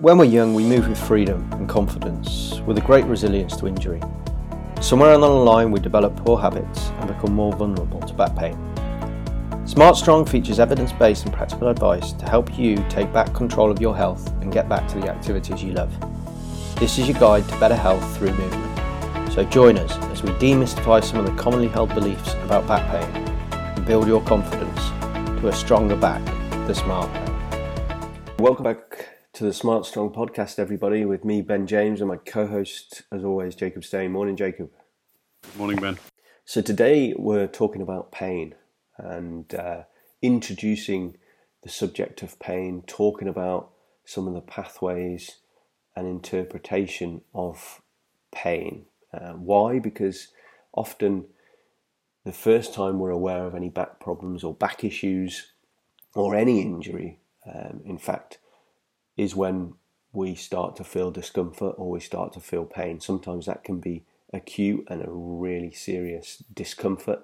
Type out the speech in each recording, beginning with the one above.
When we're young, we move with freedom and confidence, with a great resilience to injury. Somewhere along the line, we develop poor habits and become more vulnerable to back pain. Smart Strong features evidence based and practical advice to help you take back control of your health and get back to the activities you love. This is your guide to better health through movement. So join us as we demystify some of the commonly held beliefs about back pain and build your confidence to a stronger back the smart way. Welcome back to the Smart Strong podcast, everybody, with me, Ben James, and my co host, as always, Jacob Stain. Morning, Jacob. Good morning, Ben. So, today we're talking about pain and uh, introducing the subject of pain, talking about some of the pathways and interpretation of pain. Uh, why? Because often the first time we're aware of any back problems or back issues or any injury, um, in fact, is when we start to feel discomfort or we start to feel pain. Sometimes that can be acute and a really serious discomfort,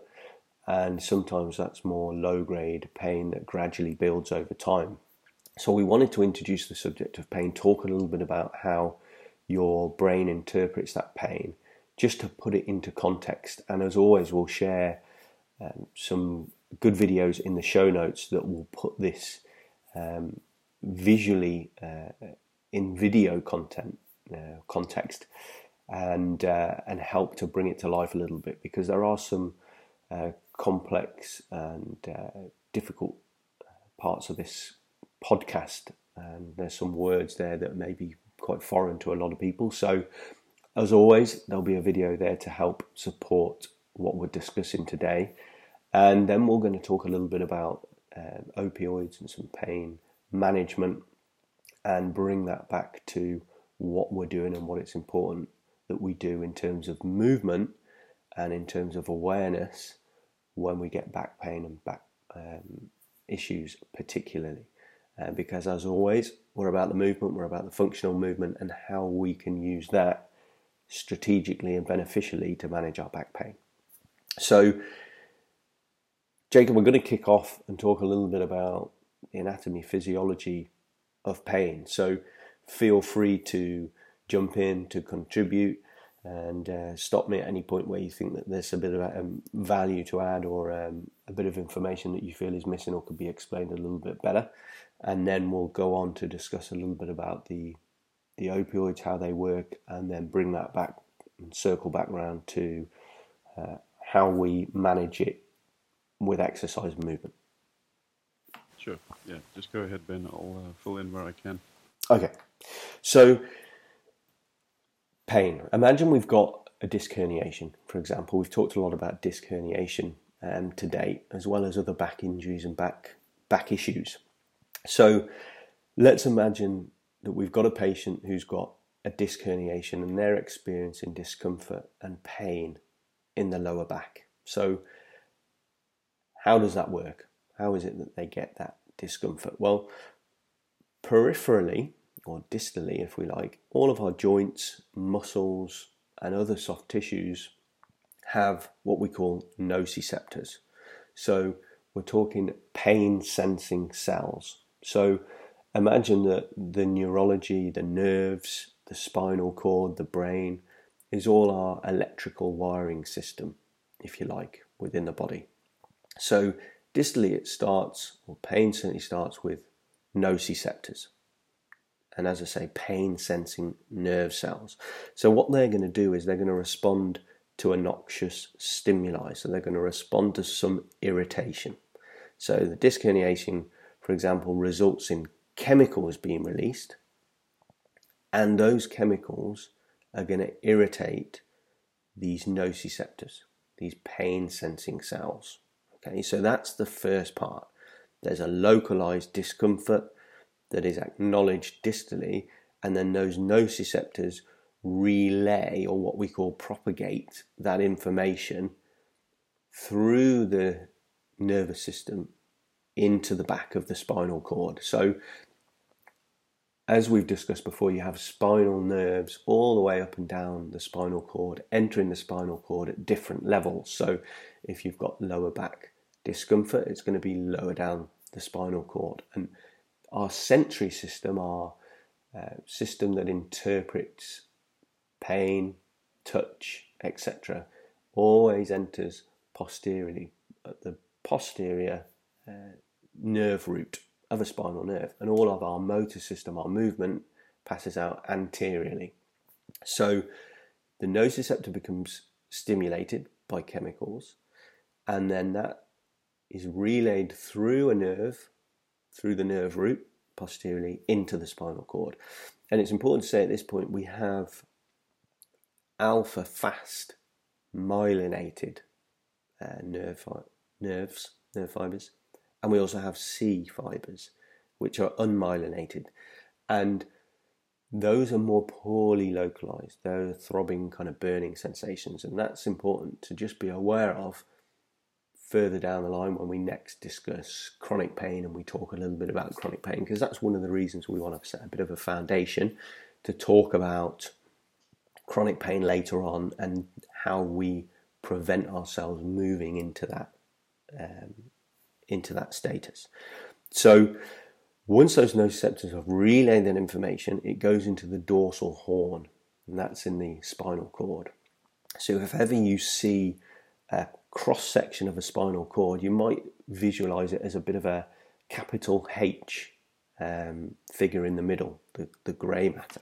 and sometimes that's more low grade pain that gradually builds over time. So, we wanted to introduce the subject of pain, talk a little bit about how your brain interprets that pain, just to put it into context. And as always, we'll share um, some good videos in the show notes that will put this um, visually uh, in video content uh, context and uh, and help to bring it to life a little bit because there are some complex and difficult parts of this podcast and there's some words there that may be quite foreign to a lot of people. So as always there'll be a video there to help support what we're discussing today. And then we're going to talk a little bit about um, opioids and some pain management and bring that back to what we're doing and what it's important that we do in terms of movement and in terms of awareness when we get back pain and back um, issues, particularly. Uh, because, as always, we're about the movement, we're about the functional movement, and how we can use that strategically and beneficially to manage our back pain. So, Jacob, we're going to kick off and talk a little bit about anatomy, physiology of pain. So feel free to jump in to contribute and uh, stop me at any point where you think that there's a bit of um, value to add or um, a bit of information that you feel is missing or could be explained a little bit better. And then we'll go on to discuss a little bit about the the opioids, how they work, and then bring that back and circle back around to uh, how we manage it with exercise and movement. Sure. Yeah. Just go ahead, Ben. I'll uh, fill in where I can. Okay. So, pain. Imagine we've got a disc herniation, for example. We've talked a lot about disc herniation um, to date, as well as other back injuries and back back issues. So, let's imagine that we've got a patient who's got a disc herniation and they're experiencing discomfort and pain in the lower back. So, how does that work? How is it that they get that discomfort? Well, peripherally, or distally, if we like, all of our joints, muscles, and other soft tissues have what we call nociceptors. So we're talking pain sensing cells. So imagine that the neurology, the nerves, the spinal cord, the brain is all our electrical wiring system, if you like, within the body. So Distally, it starts, or pain certainly starts with nociceptors. And as I say, pain sensing nerve cells. So, what they're going to do is they're going to respond to a noxious stimuli. So, they're going to respond to some irritation. So, the disc herniation, for example, results in chemicals being released, and those chemicals are going to irritate these nociceptors, these pain sensing cells. Okay, so that's the first part. There's a localized discomfort that is acknowledged distally, and then those nociceptors relay or what we call propagate that information through the nervous system into the back of the spinal cord. So, as we've discussed before, you have spinal nerves all the way up and down the spinal cord, entering the spinal cord at different levels. So, if you've got lower back discomfort, it's going to be lower down the spinal cord. And our sensory system, our uh, system that interprets pain, touch, etc., always enters posteriorly at the posterior uh, nerve root of a spinal nerve, and all of our motor system, our movement, passes out anteriorly. So the nociceptor becomes stimulated by chemicals, and then that is relayed through a nerve, through the nerve root, posteriorly into the spinal cord. And it's important to say at this point we have alpha fast myelinated uh, nerve nerves, nerve fibers, and we also have C fibers, which are unmyelinated, and those are more poorly localized. They're throbbing, kind of burning sensations, and that's important to just be aware of further down the line when we next discuss chronic pain and we talk a little bit about chronic pain, because that's one of the reasons we want to set a bit of a foundation to talk about chronic pain later on and how we prevent ourselves moving into that um, into that status. So once those nociceptors have relayed that information, it goes into the dorsal horn, and that's in the spinal cord. So if ever you see a cross section of a spinal cord, you might visualize it as a bit of a capital H um, figure in the middle, the, the grey matter.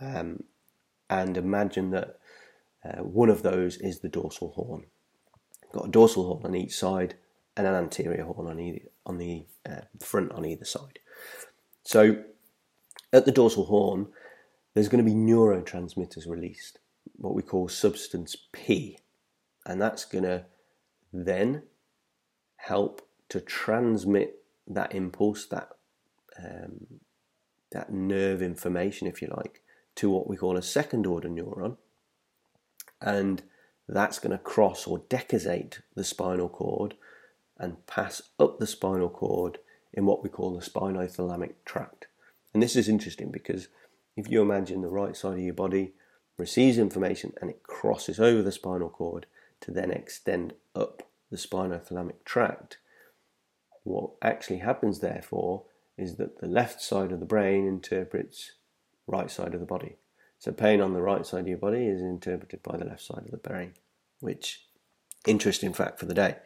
Um, and imagine that uh, one of those is the dorsal horn. got a dorsal horn on each side and an anterior horn on, either, on the uh, front on either side. So at the dorsal horn, there's going to be neurotransmitters released, what we call substance P, and that's going to then help to transmit that impulse, that um, that nerve information, if you like, to what we call a second order neuron, and that's going to cross or decussate the spinal cord and pass up the spinal cord in what we call the spinothalamic tract. And this is interesting because if you imagine the right side of your body receives information and it crosses over the spinal cord to then extend up the spinothalamic tract, what actually happens therefore is that the left side of the brain interprets right side of the body. So pain on the right side of your body is interpreted by the left side of the brain, which interesting fact for the day.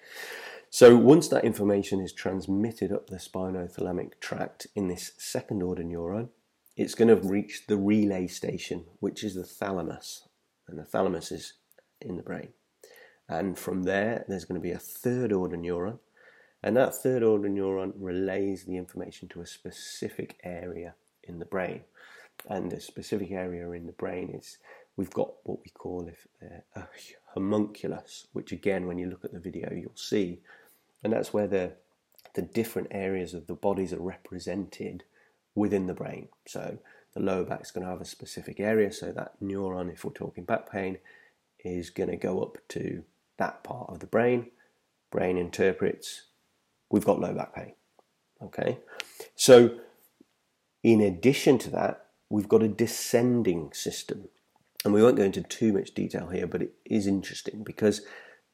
So once that information is transmitted up the spinothalamic tract in this second order neuron, it's going to reach the relay station, which is the thalamus. And the thalamus is in the brain. And from there, there's going to be a third order neuron. And that third order neuron relays the information to a specific area in the brain. And the specific area in the brain is we've got what we call uh, a homunculus, which again, when you look at the video, you'll see and that's where the the different areas of the bodies are represented within the brain. So the lower back is going to have a specific area, so that neuron, if we're talking back pain, is going to go up to that part of the brain. Brain interprets, we've got low back pain. Okay, so in addition to that, we've got a descending system. And we won't go into too much detail here, but it is interesting because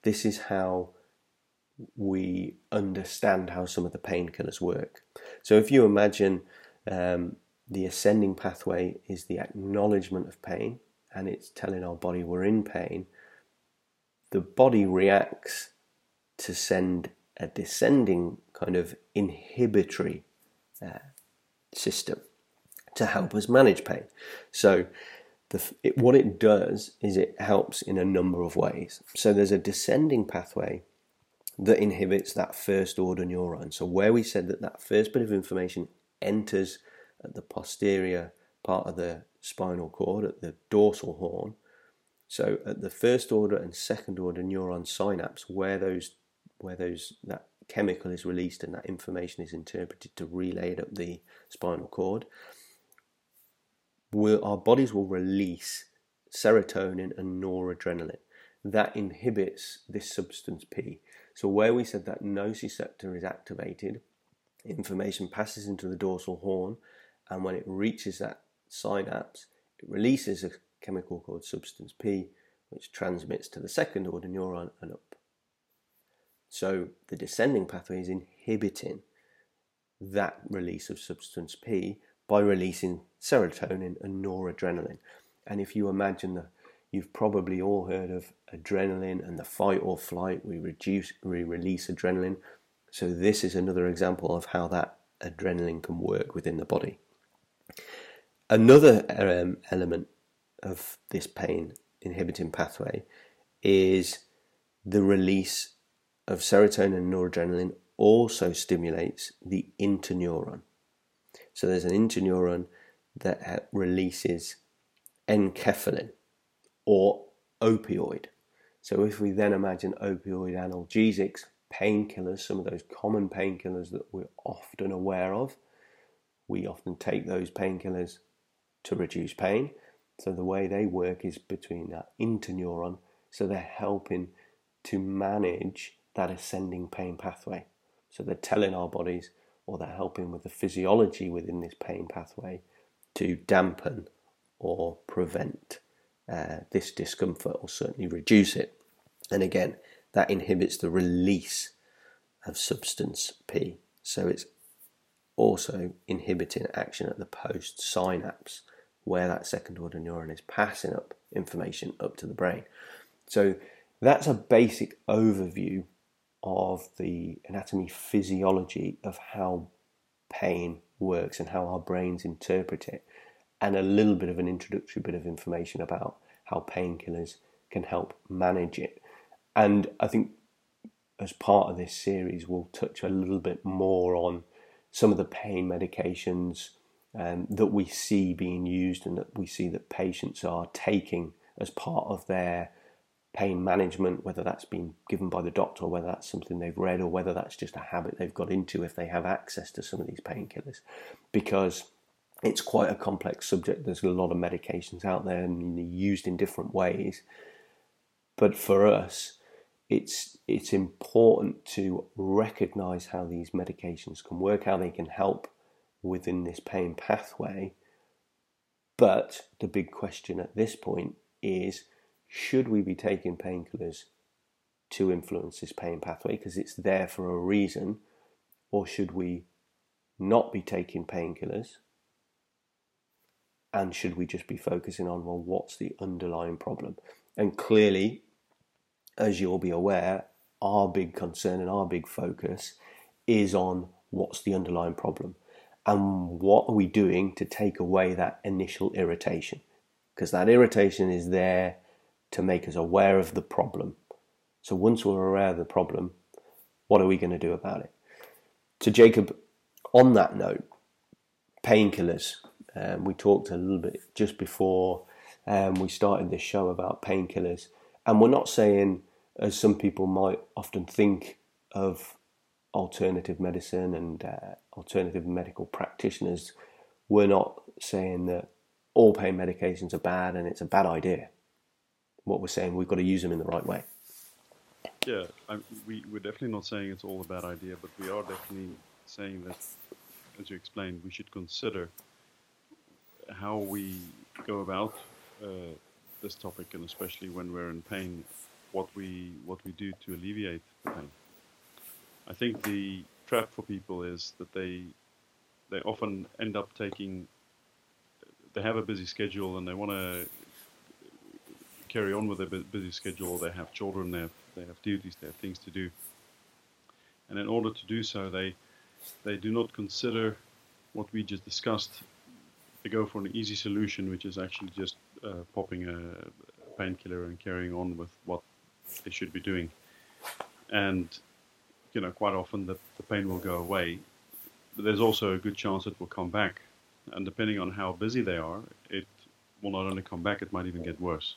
this is how we understand how some of the painkillers work. So if you imagine um, the ascending pathway is the acknowledgement of pain and it's telling our body we're in pain, the body reacts to send a descending kind of inhibitory uh, system to help us manage pain. So the, it, what it does is it helps in a number of ways. So there's a descending pathway that inhibits that first order neuron. So, where we said that that first bit of information enters at the posterior part of the spinal cord, at the dorsal horn, so at the first order and second order neuron synapse, where those where those that chemical is released and that information is interpreted to relay it up the spinal cord, will our bodies will release serotonin and noradrenaline. That inhibits this substance P. So where we said that nociceptor is activated, information passes into the dorsal horn, and when it reaches that synapse, it releases a chemical called substance P, which transmits to the second order neuron and up. So the descending pathway is inhibiting that release of substance P by releasing serotonin and noradrenaline. And if you imagine that you've probably all heard of adrenaline and the fight or flight, we reduce, we release adrenaline. So this is another example of how that adrenaline can work within the body. Another um, element of this pain inhibiting pathway is the release of serotonin and noradrenaline also stimulates the interneuron. So there's an interneuron that uh, releases enkephalin or opioid. So if we then imagine opioid analgesics, painkillers, some of those common painkillers that we're often aware of, we often take those painkillers to reduce pain. So the way they work is between that interneuron, so they're helping to manage that ascending pain pathway. So they're telling our bodies, or they're helping with the physiology within this pain pathway to dampen or prevent uh, this discomfort or certainly reduce it. And again, that inhibits the release of substance P. So it's also inhibiting action at the post synapse where that second order neuron is passing up information up to the brain. So that's a basic overview of the anatomy physiology of how pain works and how our brains interpret it, and a little bit of an introductory bit of information about how painkillers can help manage it. And I think as part of this series, we'll touch a little bit more on some of the pain medications um, that we see being used and that we see that patients are taking as part of their pain management, whether that's been given by the doctor or whether that's something they've read or whether that's just a habit they've got into if they have access to some of these painkillers. Because it's quite a complex subject. There's a lot of medications out there and used in different ways. But for us, it's it's important to recognize how these medications can work, how they can help within this pain pathway. But the big question at this point is should we be taking painkillers to influence this pain pathway because it's there for a reason, or should we not be taking painkillers? And should we just be focusing on, well, what's the underlying problem? And clearly, as you'll be aware, our big concern and our big focus is on what's the underlying problem and what are we doing to take away that initial irritation? Because that irritation is there to make us aware of the problem. So once we're aware of the problem what are we going to do about it? So jacob on that note painkillers um, we talked a little bit just before um, we started this show about painkillers and we're not saying as some people might often think of alternative medicine and uh, alternative medical practitioners, we're not saying that all pain medications are bad and it's a bad idea. What we're saying, we've got to use them in the right way. Yeah, I'm, we, we're definitely not saying it's all a bad idea, but we are definitely saying that, as you explained, we should consider how we go about uh, this topic, and especially when we're in pain, what we what we do to alleviate the pain. I think the trap for people is that they they often end up taking they have a busy schedule and they want to carry on with their busy schedule. They have children, they have they have duties, they have things to do, and in order to do so, they they do not consider what we just discussed. They go for an easy solution, which is actually just uh, popping a painkiller and carrying on with what they should be doing. And you know, quite often the, the pain will go away. But there's also a good chance it will come back. And depending on how busy they are, it will not only come back, it might even get worse.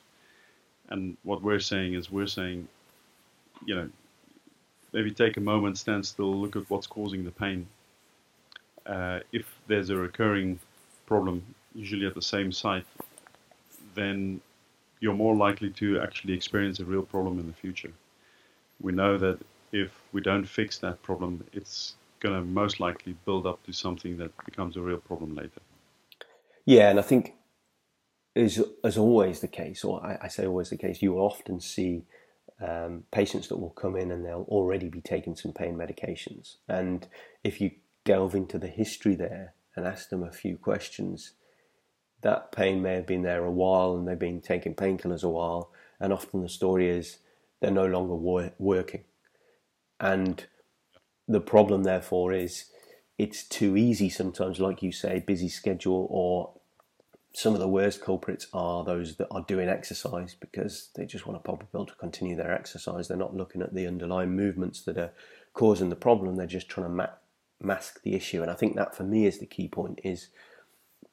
And what we're saying is, we're saying, you know, maybe take a moment, stand still, look at what's causing the pain. Uh, if there's a recurring problem, usually at the same site, then you're more likely to actually experience a real problem in the future. We know that if we don't fix that problem, it's going to most likely build up to something that becomes a real problem later. Yeah, and I think is as always the case, or I, I say always the case, you will often see um, patients that will come in and they'll already be taking some pain medications. And if you delve into the history there, and ask them a few questions, that pain may have been there a while and they've been taking painkillers a while, and often the story is they're no longer wor- working. And the problem, therefore, is it's too easy sometimes, like you say, busy schedule, or some of the worst culprits are those that are doing exercise because they just want to pop a pill to continue their exercise. They're not looking at the underlying movements that are causing the problem. They're just trying to ma- mask the issue. And I think that for me is the key point: is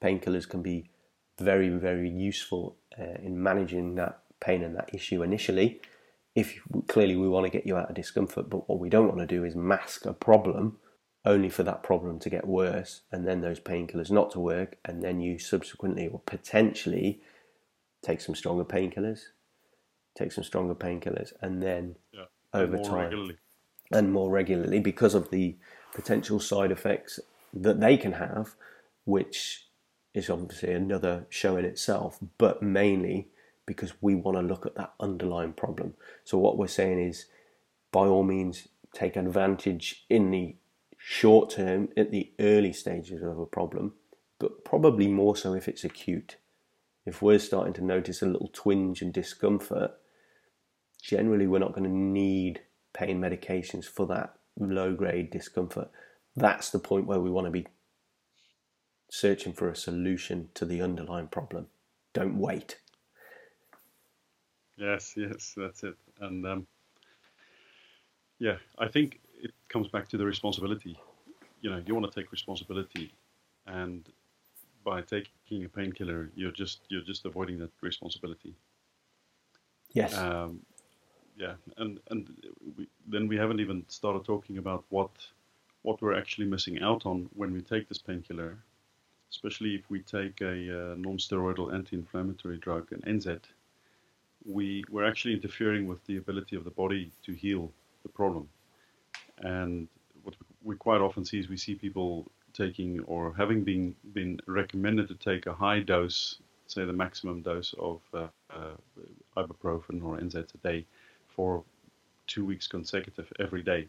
painkillers can be very, very useful uh, in managing that pain and that issue initially. If clearly we want to get you out of discomfort, but what we don't want to do is mask a problem only for that problem to get worse and then those painkillers not to work, and then you subsequently or potentially take some stronger painkillers, take some stronger painkillers, and then Yeah. over time regularly. and more regularly because of the potential side effects that they can have, which is obviously another show in itself, but mainly because we want to look at that underlying problem. So, what we're saying is, by all means, take advantage in the short term at the early stages of a problem, but probably more so if it's acute. If we're starting to notice a little twinge and discomfort, generally we're not going to need pain medications for that low grade discomfort. That's the point where we want to be searching for a solution to the underlying problem. Don't wait. Yes, yes, that's it. And um, yeah, I think it comes back to the responsibility. You know, you want to take responsibility, and by taking a painkiller, you're just you're just avoiding that responsibility. Yes. Um, yeah, and and we, then we haven't even started talking about what what we're actually missing out on when we take this painkiller, especially if we take a uh, non-steroidal anti-inflammatory drug, an NSAID. We we're actually interfering with the ability of the body to heal the problem, and what we quite often see is we see people taking or having been been recommended to take a high dose, say the maximum dose of uh, uh, ibuprofen or NSAIDs a day for two weeks consecutive every day.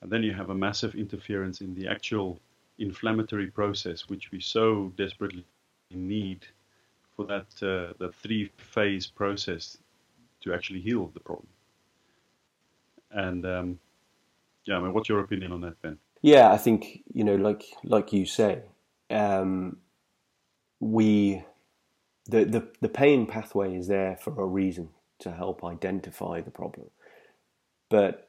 And then you have a massive interference in the actual inflammatory process, which we so desperately need for that uh, that three phase process to actually heal the problem. And um, yeah, I mean, what's your opinion on that, Ben? Yeah, I think you know, like like you say, um, we the, the the pain pathway is there for a reason to help identify the problem, but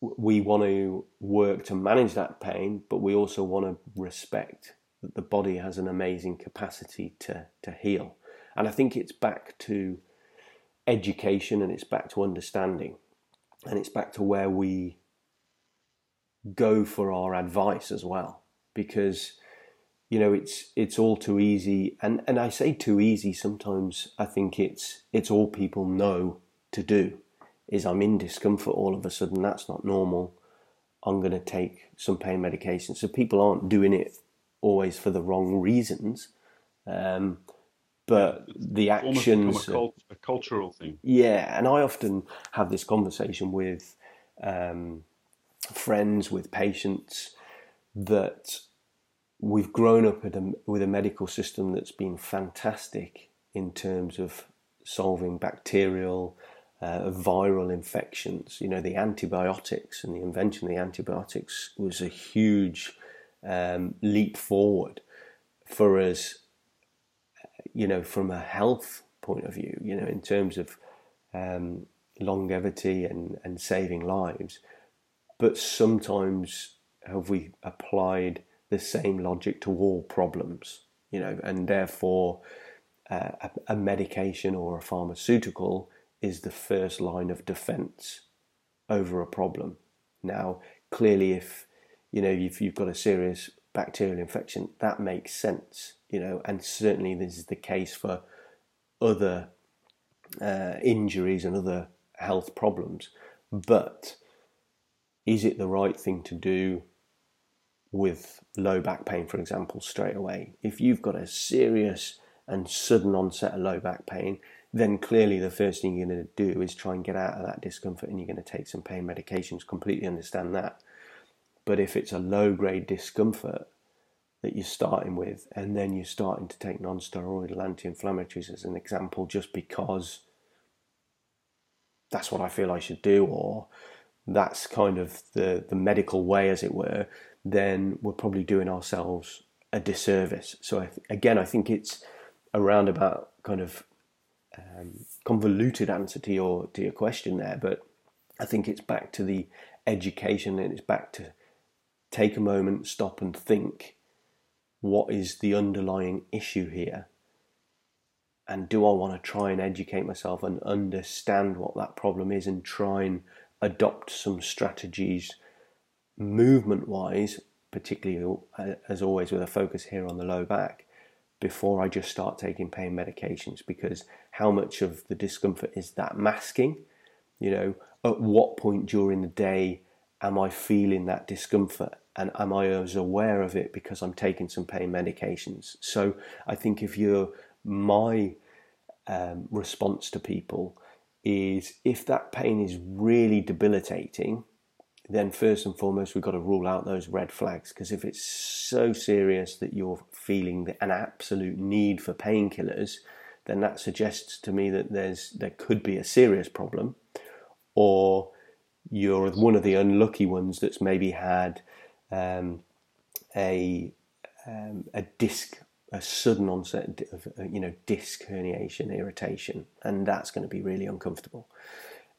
we want to work to manage that pain, but we also want to respect that the body has an amazing capacity to to heal, and I think it's back to education and it's back to understanding, and it's back to where we go for our advice as well. Because you know it's it's all too easy. And and I say too easy sometimes I think it's it's all people know to do is I'm in discomfort all of a sudden. That's not normal. I'm going to take some pain medication. So people aren't doing it always for the wrong reasons um, but the actions a, cult, a cultural thing. yeah, and I often have this conversation with um, friends, with patients, that we've grown up with a, with a medical system that's been fantastic in terms of solving bacterial, uh, viral infections. You know, the antibiotics and the invention of the antibiotics was a huge um, leap forward for us you know, from a health point of view, you know, in terms of um, longevity and, and saving lives. But sometimes have we applied the same logic to all problems, you know, and therefore uh, a, a medication or a pharmaceutical is the first line of defense over a problem. Now, clearly, if you know if you've got a serious bacterial infection, that makes sense, you know, and certainly this is the case for other uh, injuries and other health problems. But is it the right thing to do with low back pain, for example, straight away? If you've got a serious and sudden onset of low back pain, then clearly the first thing you're going to do is try and get out of that discomfort and you're going to take some pain medications. Completely understand that. But if it's a low grade discomfort, that you're starting with, and then you're starting to take non-steroidal anti-inflammatories as an example, just because that's what I feel I should do, or that's kind of the the medical way, as it were, then we're probably doing ourselves a disservice. So I th- again, I think it's a roundabout kind of um, convoluted answer to your to your question there, but I think it's back to the education and it's back to take a moment, stop and think what is the underlying issue here? And do I want to try and educate myself and understand what that problem is and try and adopt some strategies movement wise, particularly as always with a focus here on the low back, before I just start taking pain medications? Because how much of the discomfort is that masking? You know, at what point during the day am I feeling that discomfort? And am I as aware of it because I'm taking some pain medications? So I think if you're my um, response to people is if that pain is really debilitating, then first and foremost we've got to rule out those red flags because if it's so serious that you're feeling an absolute need for painkillers, then that suggests to me that there's there could be a serious problem or you're one of the unlucky ones that's maybe had um, a um, a disc, a sudden onset of you know disc herniation, irritation, and that's going to be really uncomfortable.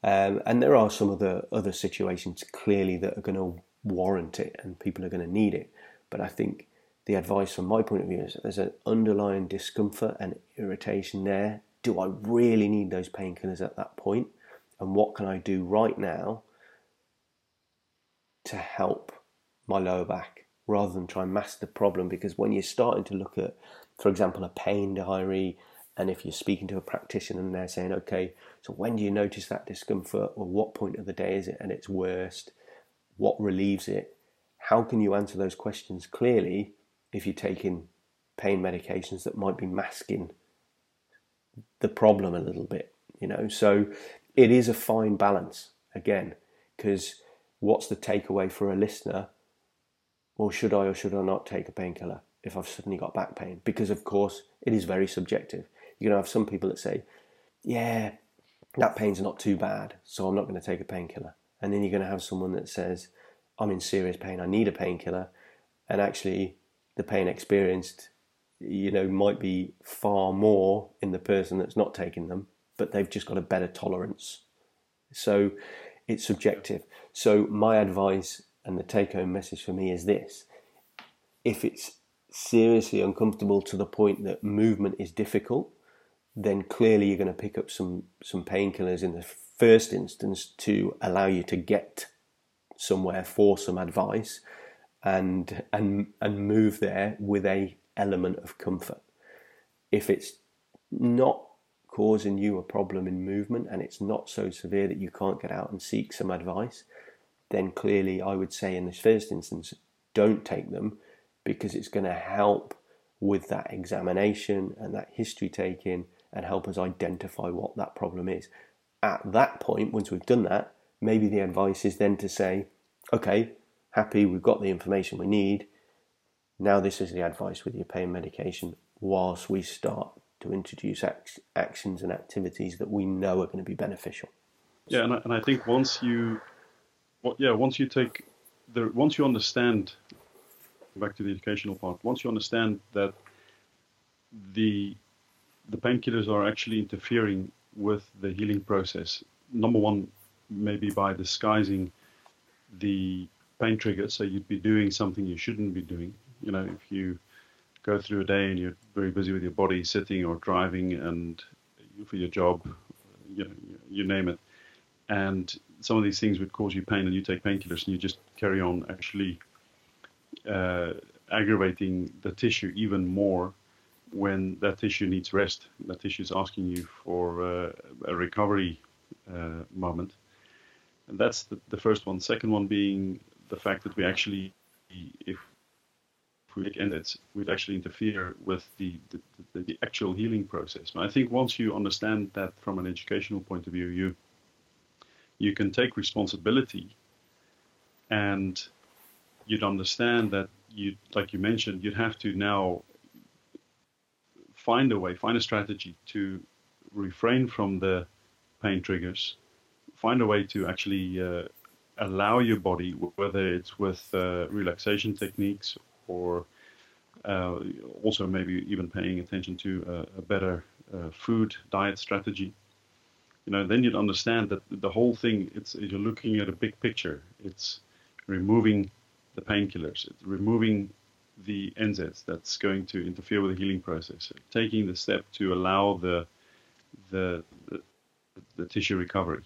Um, and there are some other other situations clearly that are going to warrant it, and people are going to need it. But I think the advice from my point of view is there's an underlying discomfort and irritation there. Do I really need those painkillers at that point? and what can I do right now to help my lower back rather than try and mask the problem because when you're starting to look at for example a pain diary and if you're speaking to a practitioner and they're saying okay so when do you notice that discomfort? Or what point of the day is it and it's worst? What relieves it? How can you answer those questions clearly if you're taking pain medications that might be masking the problem a little bit you know? So it is a fine balance again, because what's the takeaway for a listener? Well, should I or should I not take a painkiller if I've suddenly got back pain? Because of course it is very subjective. You're gonna have some people that say, "Yeah, that pain's not too bad, so I'm not going to take a painkiller," and then you're going to have someone that says, "I'm in serious pain. I need a painkiller," and actually the pain experienced, you know, might be far more in the person that's not taking them but they've just got a better tolerance. So it's subjective. So my advice and the take home message for me is this if it's seriously uncomfortable to the point that movement is difficult, then clearly you're going to pick up some, some painkillers in the first instance to allow you to get somewhere for some advice and and and move there with a element of comfort. If it's not causing you a problem in movement and it's not so severe that you can't get out and seek some advice, then clearly I would say in this first instance, don't take them because it's going to help with that examination and that history taking and help us identify what that problem is. At that point, once we've done that, maybe the advice is then to say, okay, happy, we've got the information we need. Now, this is the advice with your pain medication whilst we start to introduce ac- actions and activities that we know are going to be beneficial. Yeah, and I, and I think once you, well, yeah, once you take the, once you understand, back to the educational part, once you understand that the the painkillers are actually interfering with the healing process. Number one, maybe by disguising the pain trigger, so you'd be doing something you shouldn't be doing. You know, if you go through a day and you're very busy with your body, sitting or driving, and for your job, you know, you name it, and some of these things would cause you pain, and you take painkillers, and you just carry on actually uh, aggravating the tissue even more when that tissue needs rest. That tissue is asking you for uh, a recovery uh, moment. And that's the, the first one. Second one being the fact that we actually, if and we'd actually interfere with the, the, the, actual healing process. And I think once you understand that from an educational point of view, you you can take responsibility and you'd understand that you, like you mentioned, you'd have to now find a way, find a strategy to refrain from the pain triggers, find a way to actually uh, allow your body, whether it's with uh, relaxation techniques or uh, also maybe even paying attention to a, better uh, food diet strategy. You know, then you'd understand that the whole thing. It's you're looking at a big picture. It's removing the painkillers, it's removing the NSAIDs that's going to interfere with the healing process, taking the step to allow the the, the, the tissue recovery.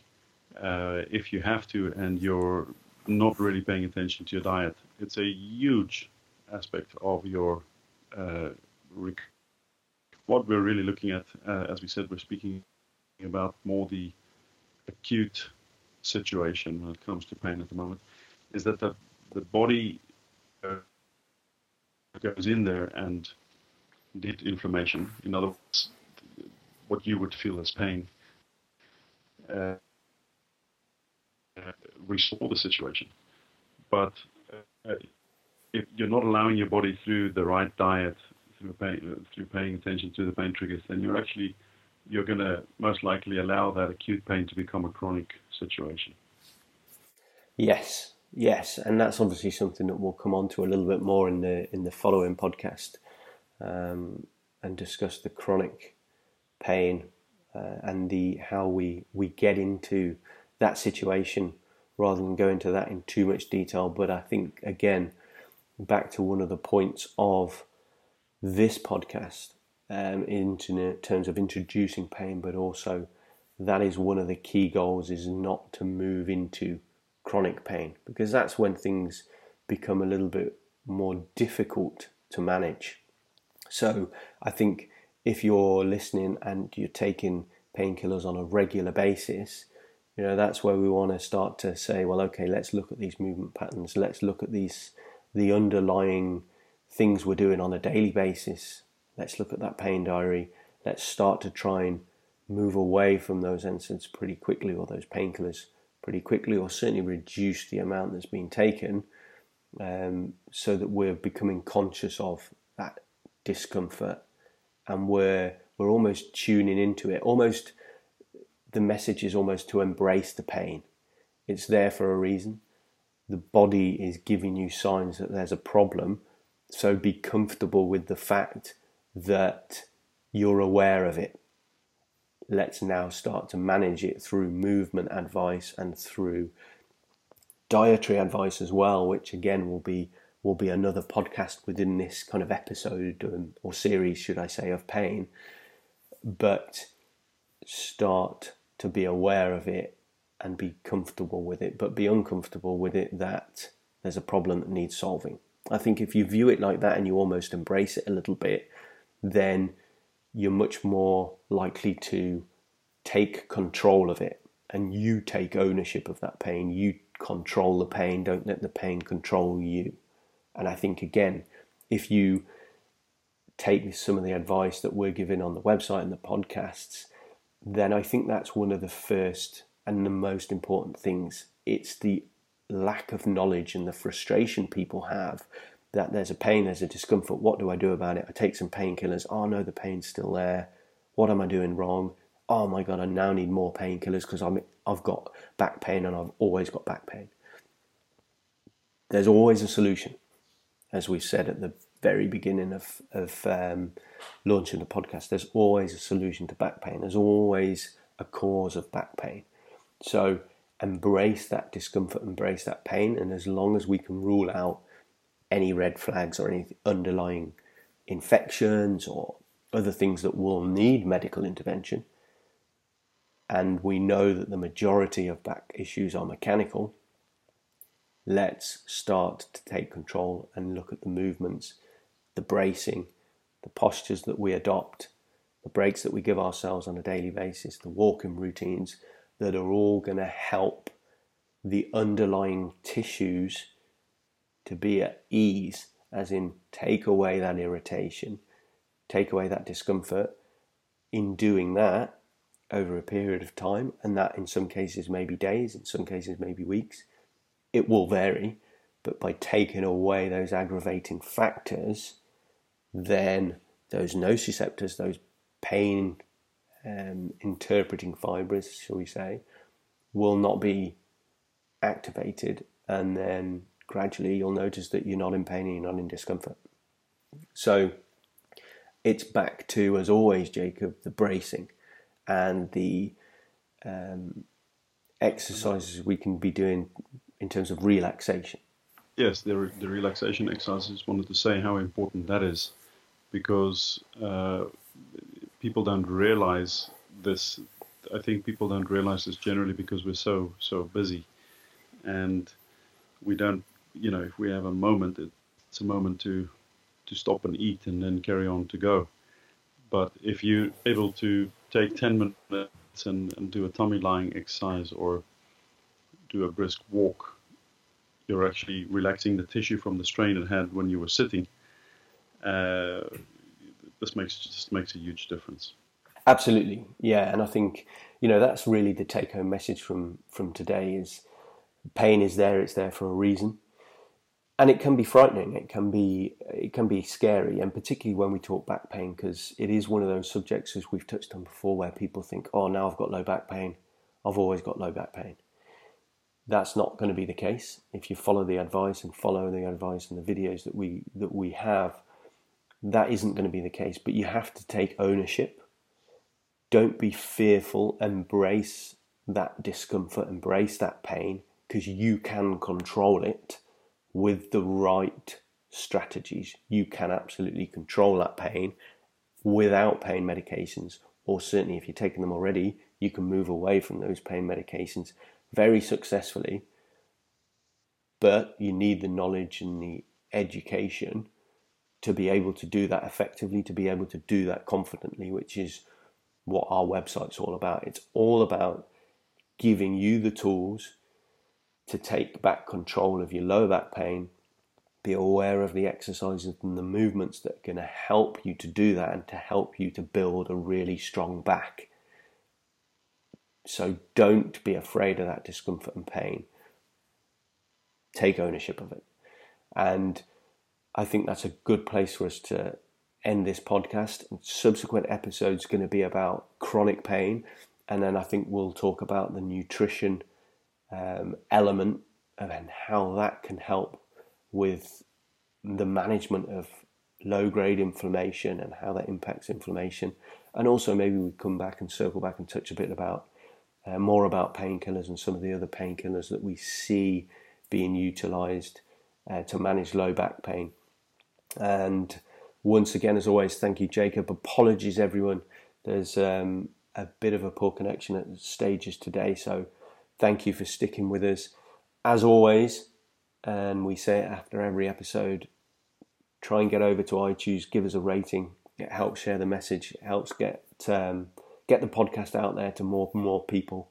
Uh, if you have to and you're not really paying attention to your diet, it's a huge aspect of your uh, rec- what we're really looking at, uh, as we said, we're speaking about more the acute situation when it comes to pain at the moment, is that the, the body uh, goes in there and did inflammation. In other words, what you would feel as pain. Uh, restore the situation. But uh, if you're not allowing your body through the right diet, through, pay, through paying attention to the pain triggers, then you're actually you're going to most likely allow that acute pain to become a chronic situation. Yes, yes, and that's obviously something that we'll come on to a little bit more in the in the following podcast, um, and discuss the chronic pain uh, and the how we we get into that situation rather than go into that in too much detail. But I think again, back to one of the points of this podcast um, in terms of introducing pain, but also that is one of the key goals is not to move into chronic pain because that's when things become a little bit more difficult to manage. So I think if you're listening and you're taking painkillers on a regular basis, you know that's where we want to start to say, well, okay, let's look at these movement patterns. Let's look at these the underlying things we're doing on a daily basis. Let's look at that pain diary. Let's start to try and move away from those NSAIDs pretty quickly or those painkillers pretty quickly, or certainly reduce the amount that's being taken um, so that we're becoming conscious of that discomfort and we're, we're almost tuning into it. Almost the message is almost to embrace the pain. It's there for a reason the body is giving you signs that there's a problem. So be comfortable with the fact that you're aware of it. Let's now start to manage it through movement advice and through dietary advice as well, which again will be will be another podcast within this kind of episode um, or series, should I say, of pain. But start to be aware of it and be comfortable with it, but be uncomfortable with it that there's a problem that needs solving. I think if you view it like that and you almost embrace it a little bit, then you're much more likely to take control of it and you take ownership of that pain. You control the pain, don't let the pain control you. And I think, again, if you take some of the advice that we're giving on the website and the podcasts, then I think that's one of the first and the most important things. It's the lack of knowledge and the frustration people have that there's a pain, there's a discomfort. What do I do about it? I take some painkillers. Oh no, the pain's still there. What am I doing wrong? Oh my god, I now need more painkillers because I'm I've got back pain and I've always got back pain. There's always a solution, as we said at the very beginning of of um, launching the podcast. There's always a solution to back pain. There's always a cause of back pain. So embrace that discomfort, embrace that pain, and as long as we can rule out any red flags or any underlying infections or other things that will need medical intervention, and we know that the majority of back issues are mechanical, let's start to take control and look at the movements, the bracing, the postures that we adopt, the breaks that we give ourselves on a daily basis, the walking routines, that are all going to help the underlying tissues to be at ease, as in take away that irritation, take away that discomfort. In doing that over a period of time, and that in some cases may be days, in some cases may be weeks, it will vary, But by taking away those aggravating factors, then those nociceptors, those pain um, interpreting fibers, shall we say, will not be activated, and then gradually you'll notice that you're not in pain and you're not in discomfort. So it's back to, as always, Jacob, the bracing and the um, exercises we can be doing in terms of relaxation. Yes, the, re- the relaxation exercises. Wanted to say how important that is because uh, people don't realize this. I think people don't realize this generally because we're so so busy, and we don't. You know, if we have a moment, it's a moment to to stop and eat and then carry on to go. But if you're able to take 10 minutes and, and do a tummy lying exercise or do a brisk walk, you're actually relaxing the tissue from the strain it had when you were sitting. Uh, this makes just makes a huge difference. Absolutely, yeah, and I think you know that's really the take-home message from from today is pain is there; it's there for a reason, and it can be frightening. It can be it can be scary, and particularly when we talk back pain, because it is one of those subjects as we've touched on before, where people think, "Oh, now I've got low back pain. I've always got low back pain." That's not going to be the case if you follow the advice and follow the advice and the videos that we that we have. That isn't going to be the case, but you have to take ownership. Don't be fearful. Embrace that discomfort. Embrace that pain because you can control it with the right strategies, you can absolutely control that pain without pain medications, or certainly if you're taking them already, you can move away from those pain medications very successfully. But you need the knowledge and the education to be able to do that effectively, to be able to do that confidently, which is what our website's all about. It's all about giving you the tools to take back control of your lower back pain. Be aware of the exercises and the movements that are going to help you to do that and to help you to build a really strong back. So don't be afraid of that discomfort and pain. Take ownership of it. And I think that's a good place for us to end this podcast. Subsequent episodes going to be about chronic pain. And then I think we'll talk about the nutrition um, element and how that can help with the management of low grade inflammation and how that impacts inflammation. And also, maybe we come back and circle back and touch a bit about uh, more about painkillers and some of the other painkillers that we see being utilized uh, to manage low back pain. And once again, as always, thank you, Jacob. Apologies, everyone. There's um, a bit of a poor connection at stages today, so Thank you for sticking with us. As always, and we say it after every episode, try and get over to iTunes, give us a rating. It helps share the message. It helps get um, get the podcast out there to more and more people,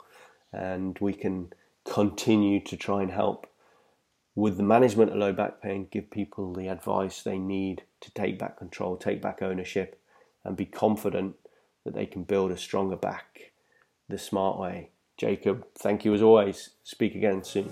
and we can continue to try and help with the management of low back pain. Give people the advice they need to take back control, take back ownership, and be confident that they can build a stronger back the smart way. Jacob, thank you as always. Speak again soon.